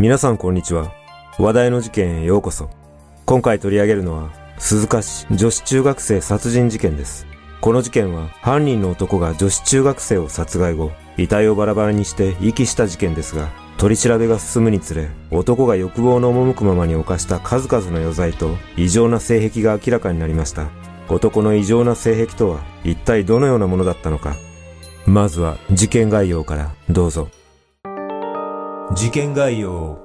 皆さんこんにちは。話題の事件へようこそ。今回取り上げるのは、鈴鹿市女子中学生殺人事件です。この事件は、犯人の男が女子中学生を殺害後、遺体をバラバラにして遺棄した事件ですが、取り調べが進むにつれ、男が欲望の赴くままに犯した数々の余罪と異常な性癖が明らかになりました。男の異常な性癖とは、一体どのようなものだったのか。まずは、事件概要からどうぞ。事件概要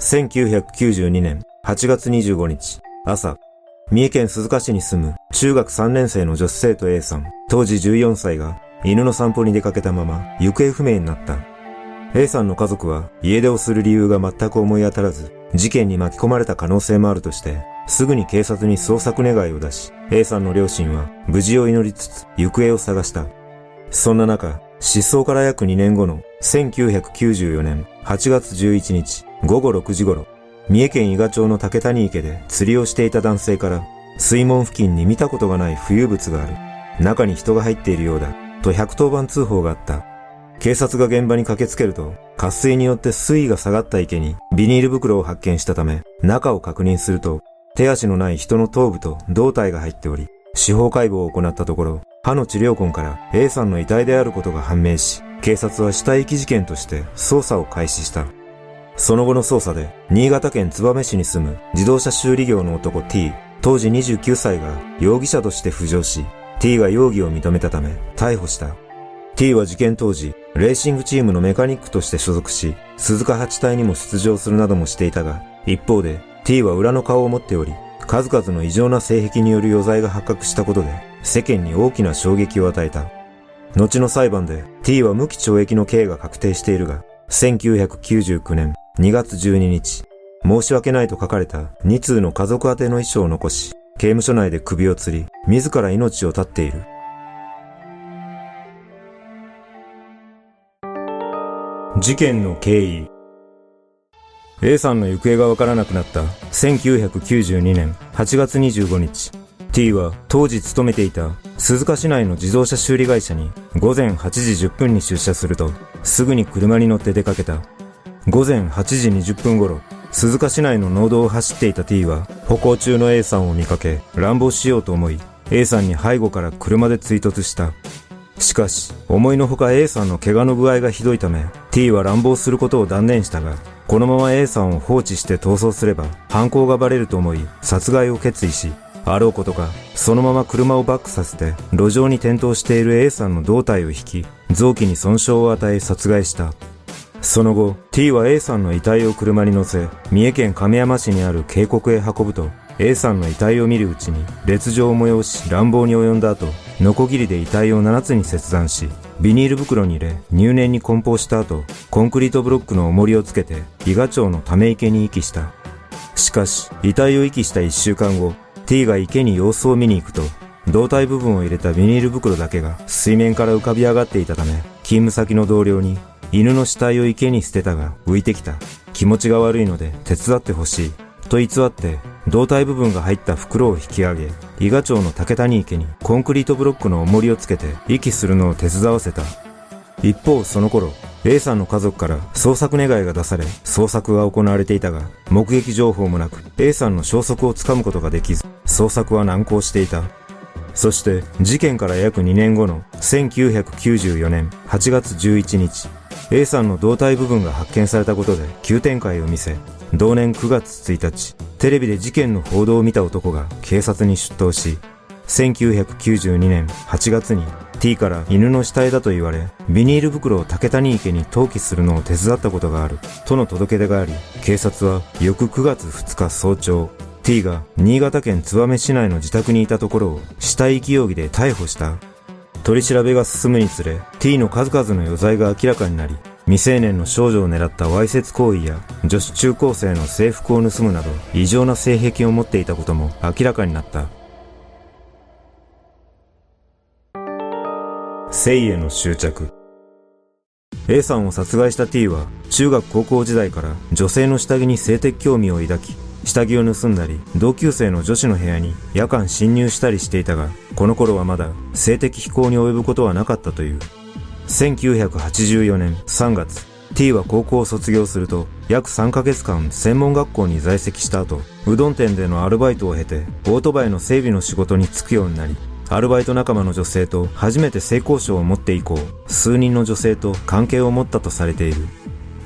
1992年8月25日朝、三重県鈴鹿市に住む中学3年生の女子生徒 A さん、当時14歳が犬の散歩に出かけたまま行方不明になった。A さんの家族は家出をする理由が全く思い当たらず、事件に巻き込まれた可能性もあるとして、すぐに警察に捜索願いを出し、A さんの両親は無事を祈りつつ行方を探した。そんな中、失踪から約2年後の1994年8月11日午後6時頃、三重県伊賀町の竹谷池で釣りをしていた男性から水門付近に見たことがない浮遊物がある。中に人が入っているようだ。と110番通報があった。警察が現場に駆けつけると、渇水によって水位が下がった池にビニール袋を発見したため、中を確認すると、手足のない人の頭部と胴体が入っており、司法解剖を行ったところ、歯の治療痕から A さんの遺体であることが判明し、警察は死体遺棄事件として捜査を開始した。その後の捜査で、新潟県燕市に住む自動車修理業の男 T、当時29歳が容疑者として浮上し、T が容疑を認めたため逮捕した。T は事件当時、レーシングチームのメカニックとして所属し、鈴鹿八隊にも出場するなどもしていたが、一方で T は裏の顔を持っており、数々の異常な性癖による余罪が発覚したことで、世間に大きな衝撃を与えた。後の裁判で T は無期懲役の刑が確定しているが、1999年2月12日、申し訳ないと書かれた2通の家族宛ての遺書を残し、刑務所内で首を吊り、自ら命を絶っている。事件の経緯 A さんの行方がわからなくなった1992年8月25日 T は当時勤めていた鈴鹿市内の自動車修理会社に午前8時10分に出社するとすぐに車に乗って出かけた。午前8時20分頃鈴鹿市内の農道を走っていた T は歩行中の A さんを見かけ乱暴しようと思い A さんに背後から車で追突した。しかし思いのほか A さんの怪我の具合がひどいため T は乱暴することを断念したがこのまま A さんを放置して逃走すれば犯行がバレると思い殺害を決意し、あろうことか、そのまま車をバックさせて路上に転倒している A さんの胴体を引き、臓器に損傷を与え殺害した。その後、T は A さんの遺体を車に乗せ、三重県亀山市にある渓谷へ運ぶと、A さんの遺体を見るうちに劣情を催し乱暴に及んだ後、ノコギリで遺体を7つに切断し、ビニール袋に入れ入念に梱包した後、コンクリートブロックの重りをつけて、伊賀町のため池に遺棄した。しかし、遺体を遺棄した1週間後、T が池に様子を見に行くと、胴体部分を入れたビニール袋だけが水面から浮かび上がっていたため、勤務先の同僚に、犬の死体を池に捨てたが浮いてきた。気持ちが悪いので手伝ってほしい。と偽って胴体部分が入った袋を引き上げ、伊賀町の竹谷池にコンクリートブロックの重りをつけて遺棄するのを手伝わせた。一方その頃、A さんの家族から捜索願いが出され、捜索が行われていたが、目撃情報もなく、A さんの消息をつかむことができず、捜索は難航していた。そして、事件から約2年後の1994年8月11日、A さんの胴体部分が発見されたことで急展開を見せ、同年9月1日、テレビで事件の報道を見た男が警察に出頭し、1992年8月に T から犬の死体だと言われ、ビニール袋を竹谷池に投棄するのを手伝ったことがある、との届け出があり、警察は翌9月2日早朝、T が新潟県燕市内の自宅にいたところを死体遺棄容疑で逮捕した。取り調べが進むにつれ、T の数々の余罪が明らかになり、未成年の少女を狙ったわいせつ行為や女子中高生の制服を盗むなど異常な性癖を持っていたことも明らかになった。性への執着。A さんを殺害した T は中学高校時代から女性の下着に性的興味を抱き下着を盗んだり同級生の女子の部屋に夜間侵入したりしていたがこの頃はまだ性的非行に及ぶことはなかったという。1984年3月、T は高校を卒業すると約3ヶ月間専門学校に在籍した後、うどん店でのアルバイトを経てオートバイの整備の仕事に就くようになり、アルバイト仲間の女性と初めて性交渉を持って以降、数人の女性と関係を持ったとされている。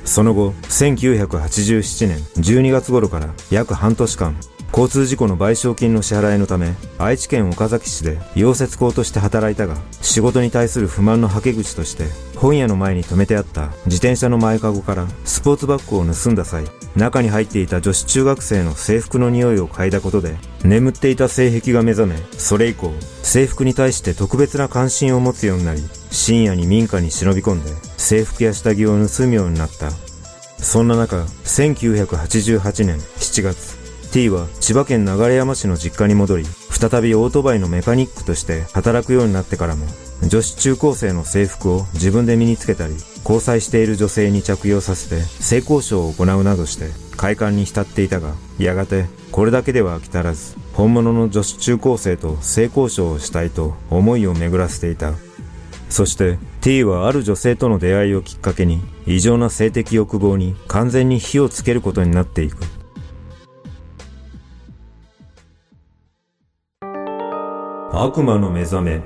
その後、1987年12月頃から約半年間、交通事故の賠償金の支払いのため、愛知県岡崎市で溶接工として働いたが、仕事に対する不満のはけ口として、本屋の前に止めてあった自転車の前かごからスポーツバッグを盗んだ際、中に入っていた女子中学生の制服の匂いを嗅いだことで、眠っていた性癖が目覚め、それ以降、制服に対して特別な関心を持つようになり、深夜に民家に忍び込んで、制服や下着を盗むようになった。そんな中、1988年7月、T は千葉県流山市の実家に戻り、再びオートバイのメカニックとして働くようになってからも、女子中高生の制服を自分で身につけたり、交際している女性に着用させて性交渉を行うなどして快感に浸っていたが、やがてこれだけでは飽き足らず、本物の女子中高生と性交渉をしたいと思いを巡らせていた。そして T はある女性との出会いをきっかけに異常な性的欲望に完全に火をつけることになっていく。悪魔の目覚め。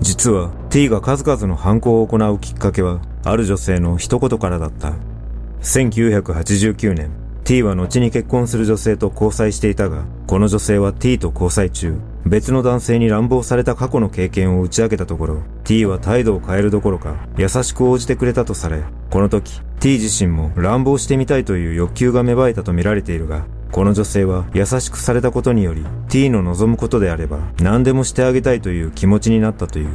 実は T が数々の犯行を行うきっかけは、ある女性の一言からだった。1989年、T は後に結婚する女性と交際していたが、この女性は T と交際中、別の男性に乱暴された過去の経験を打ち明けたところ、T は態度を変えるどころか、優しく応じてくれたとされ、この時、T 自身も乱暴してみたいという欲求が芽生えたと見られているが、この女性は優しくされたことにより T の望むことであれば何でもしてあげたいという気持ちになったという。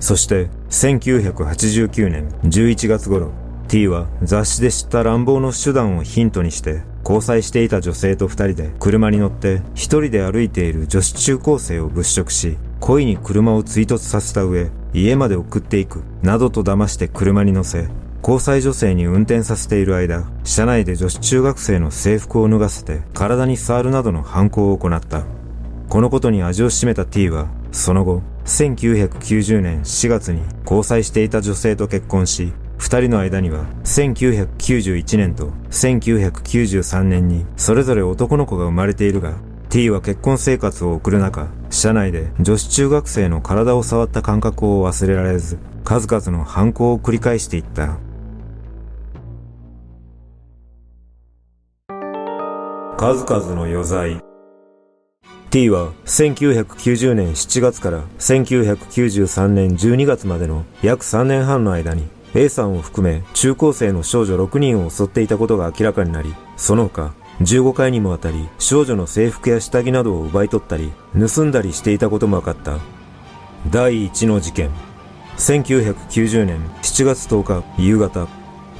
そして1989年11月頃 T は雑誌で知った乱暴の手段をヒントにして交際していた女性と二人で車に乗って一人で歩いている女子中高生を物色し恋に車を追突させた上家まで送っていくなどと騙して車に乗せ交際女性に運転させている間、車内で女子中学生の制服を脱がせて体に触るなどの犯行を行った。このことに味を占めた T は、その後、1990年4月に交際していた女性と結婚し、二人の間には1991年と1993年にそれぞれ男の子が生まれているが、T は結婚生活を送る中、車内で女子中学生の体を触った感覚を忘れられず、数々の犯行を繰り返していった。数々の余罪。T は1990年7月から1993年12月までの約3年半の間に A さんを含め中高生の少女6人を襲っていたことが明らかになり、その他15回にもわたり少女の制服や下着などを奪い取ったり盗んだりしていたことも分かった。第1の事件。1990年7月10日夕方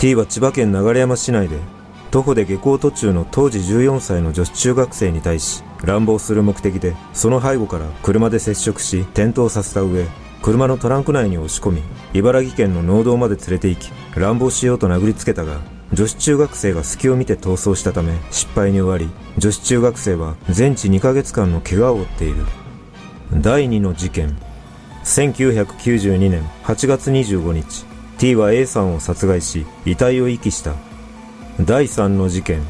T は千葉県流山市内で徒歩で下校途中の当時14歳の女子中学生に対し、乱暴する目的で、その背後から車で接触し、転倒させた上、車のトランク内に押し込み、茨城県の農道まで連れて行き、乱暴しようと殴りつけたが、女子中学生が隙を見て逃走したため、失敗に終わり、女子中学生は全治2ヶ月間の怪我を負っている。第2の事件。1992年8月25日、T は A さんを殺害し、遺体を遺棄した。第3の事件。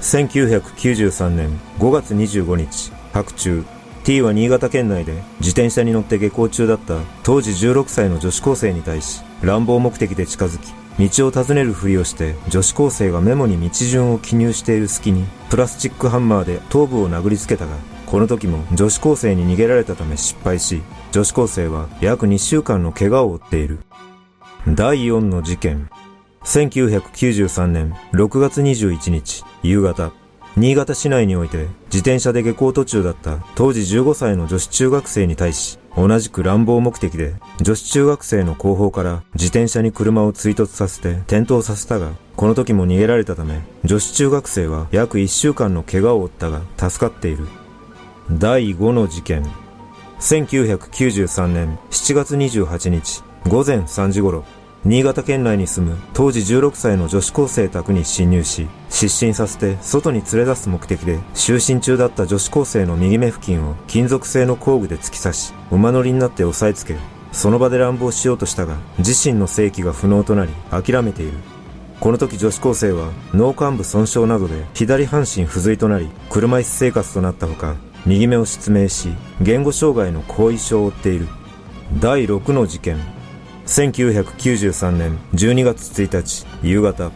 1993年5月25日白昼 T は新潟県内で自転車に乗って下校中だった当時16歳の女子高生に対し乱暴目的で近づき道を尋ねるふりをして女子高生がメモに道順を記入している隙にプラスチックハンマーで頭部を殴りつけたがこの時も女子高生に逃げられたため失敗し女子高生は約2週間の怪我を負っている。第4の事件。1993年6月21日夕方、新潟市内において自転車で下校途中だった当時15歳の女子中学生に対し、同じく乱暴目的で女子中学生の後方から自転車に車を追突させて転倒させたが、この時も逃げられたため、女子中学生は約1週間の怪我を負ったが助かっている。第5の事件。1993年7月28日午前3時頃、新潟県内に住む当時16歳の女子高生宅に侵入し、失神させて外に連れ出す目的で、就寝中だった女子高生の右目付近を金属製の工具で突き刺し、馬乗りになって押さえつけ、その場で乱暴しようとしたが、自身の正規が不能となり、諦めている。この時女子高生は脳幹部損傷などで左半身不随となり、車椅子生活となったほか、右目を失明し、言語障害の後遺症を負っている。第6の事件。1993年12月1日夕方、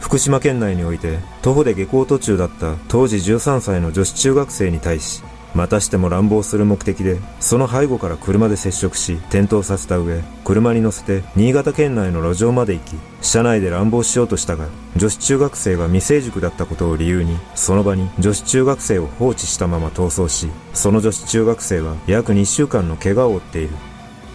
福島県内において徒歩で下校途中だった当時13歳の女子中学生に対し、またしても乱暴する目的で、その背後から車で接触し、転倒させた上、車に乗せて新潟県内の路上まで行き、車内で乱暴しようとしたが、女子中学生が未成熟だったことを理由に、その場に女子中学生を放置したまま逃走し、その女子中学生は約2週間の怪我を負っている。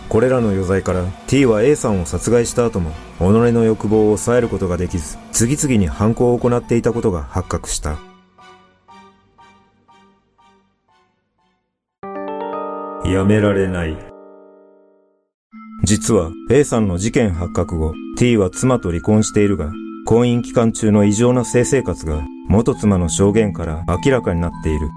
これらの余罪から T は A さんを殺害した後も己の欲望を抑えることができず次々に犯行を行っていたことが発覚した。やめられない。実は A さんの事件発覚後 T は妻と離婚しているが婚姻期間中の異常な性生活が元妻の証言から明らかになっている。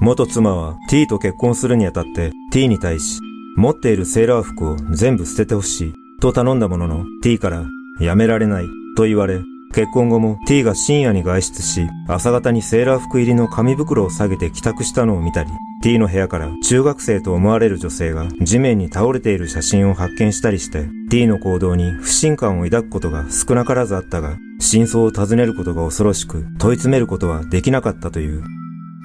元妻は T と結婚するにあたって T に対し持っているセーラー服を全部捨ててほしいと頼んだものの T からやめられないと言われ、結婚後も T が深夜に外出し、朝方にセーラー服入りの紙袋を下げて帰宅したのを見たり、T の部屋から中学生と思われる女性が地面に倒れている写真を発見したりして、T の行動に不信感を抱くことが少なからずあったが、真相を尋ねることが恐ろしく、問い詰めることはできなかったという。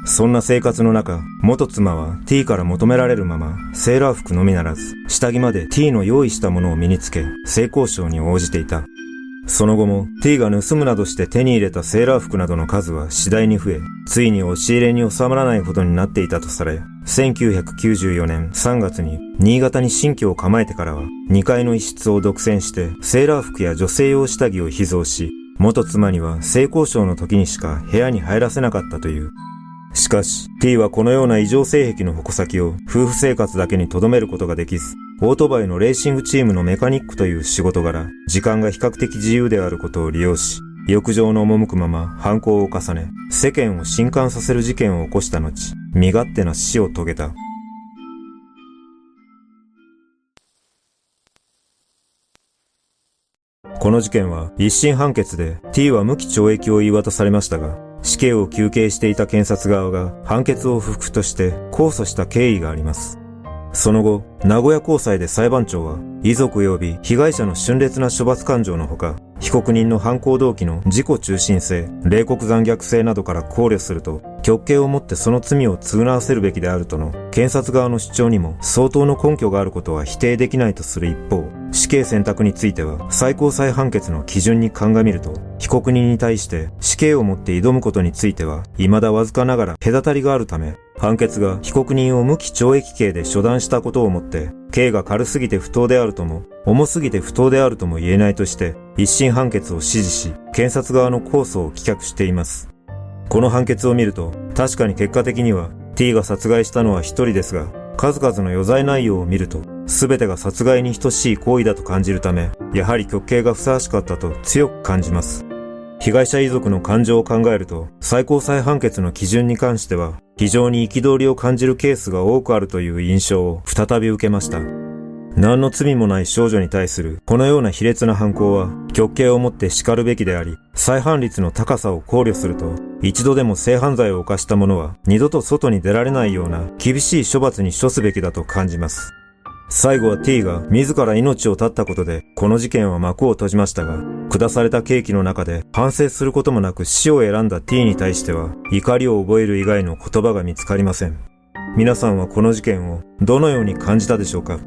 そんな生活の中、元妻は T から求められるまま、セーラー服のみならず、下着まで T の用意したものを身につけ、性交渉に応じていた。その後も T が盗むなどして手に入れたセーラー服などの数は次第に増え、ついに押し入れに収まらないほどになっていたとされ、1994年3月に新潟に新居を構えてからは、2階の一室を独占して、セーラー服や女性用下着を秘蔵し、元妻には性交渉の時にしか部屋に入らせなかったという。しかし、T はこのような異常性癖の矛先を夫婦生活だけに留めることができず、オートバイのレーシングチームのメカニックという仕事柄、時間が比較的自由であることを利用し、浴場の赴くまま犯行を重ね、世間を震撼させる事件を起こした後、身勝手な死を遂げた。この事件は一審判決で T は無期懲役を言い渡されましたが、死刑を求刑していた検察側が判決を不服として控訴した経緯があります。その後、名古屋高裁で裁判長は、遺族及び被害者の峻烈な処罰感情のほか、被告人の犯行動機の自己中心性、冷酷残虐性などから考慮すると、極刑をもってその罪を償わせるべきであるとの検察側の主張にも相当の根拠があることは否定できないとする一方、死刑選択については最高裁判決の基準に鑑みると、被告人に対して死刑をもって挑むことについては、未だわずかながら隔たりがあるため、判決が被告人を無期懲役刑で処断したことをもって、刑が軽すぎて不当であるとも、重すぎて不当であるとも言えないとして、一審判決を支持し、検察側の控訴を棄却しています。この判決を見ると、確かに結果的には T が殺害したのは一人ですが、数々の余罪内容を見ると、全てが殺害に等しい行為だと感じるため、やはり極刑がふさわしかったと強く感じます。被害者遺族の感情を考えると、最高裁判決の基準に関しては、非常に憤りを感じるケースが多くあるという印象を再び受けました。何の罪もない少女に対するこのような卑劣な犯行は極刑をもって叱るべきであり、再犯率の高さを考慮すると、一度でも性犯罪を犯した者は二度と外に出られないような厳しい処罰に処すべきだと感じます。最後は T が自ら命を絶ったことで、この事件は幕を閉じましたが、下されたケーキの中で反省することもなく死を選んだ T に対しては、怒りを覚える以外の言葉が見つかりません。皆さんはこの事件をどのように感じたでしょうか？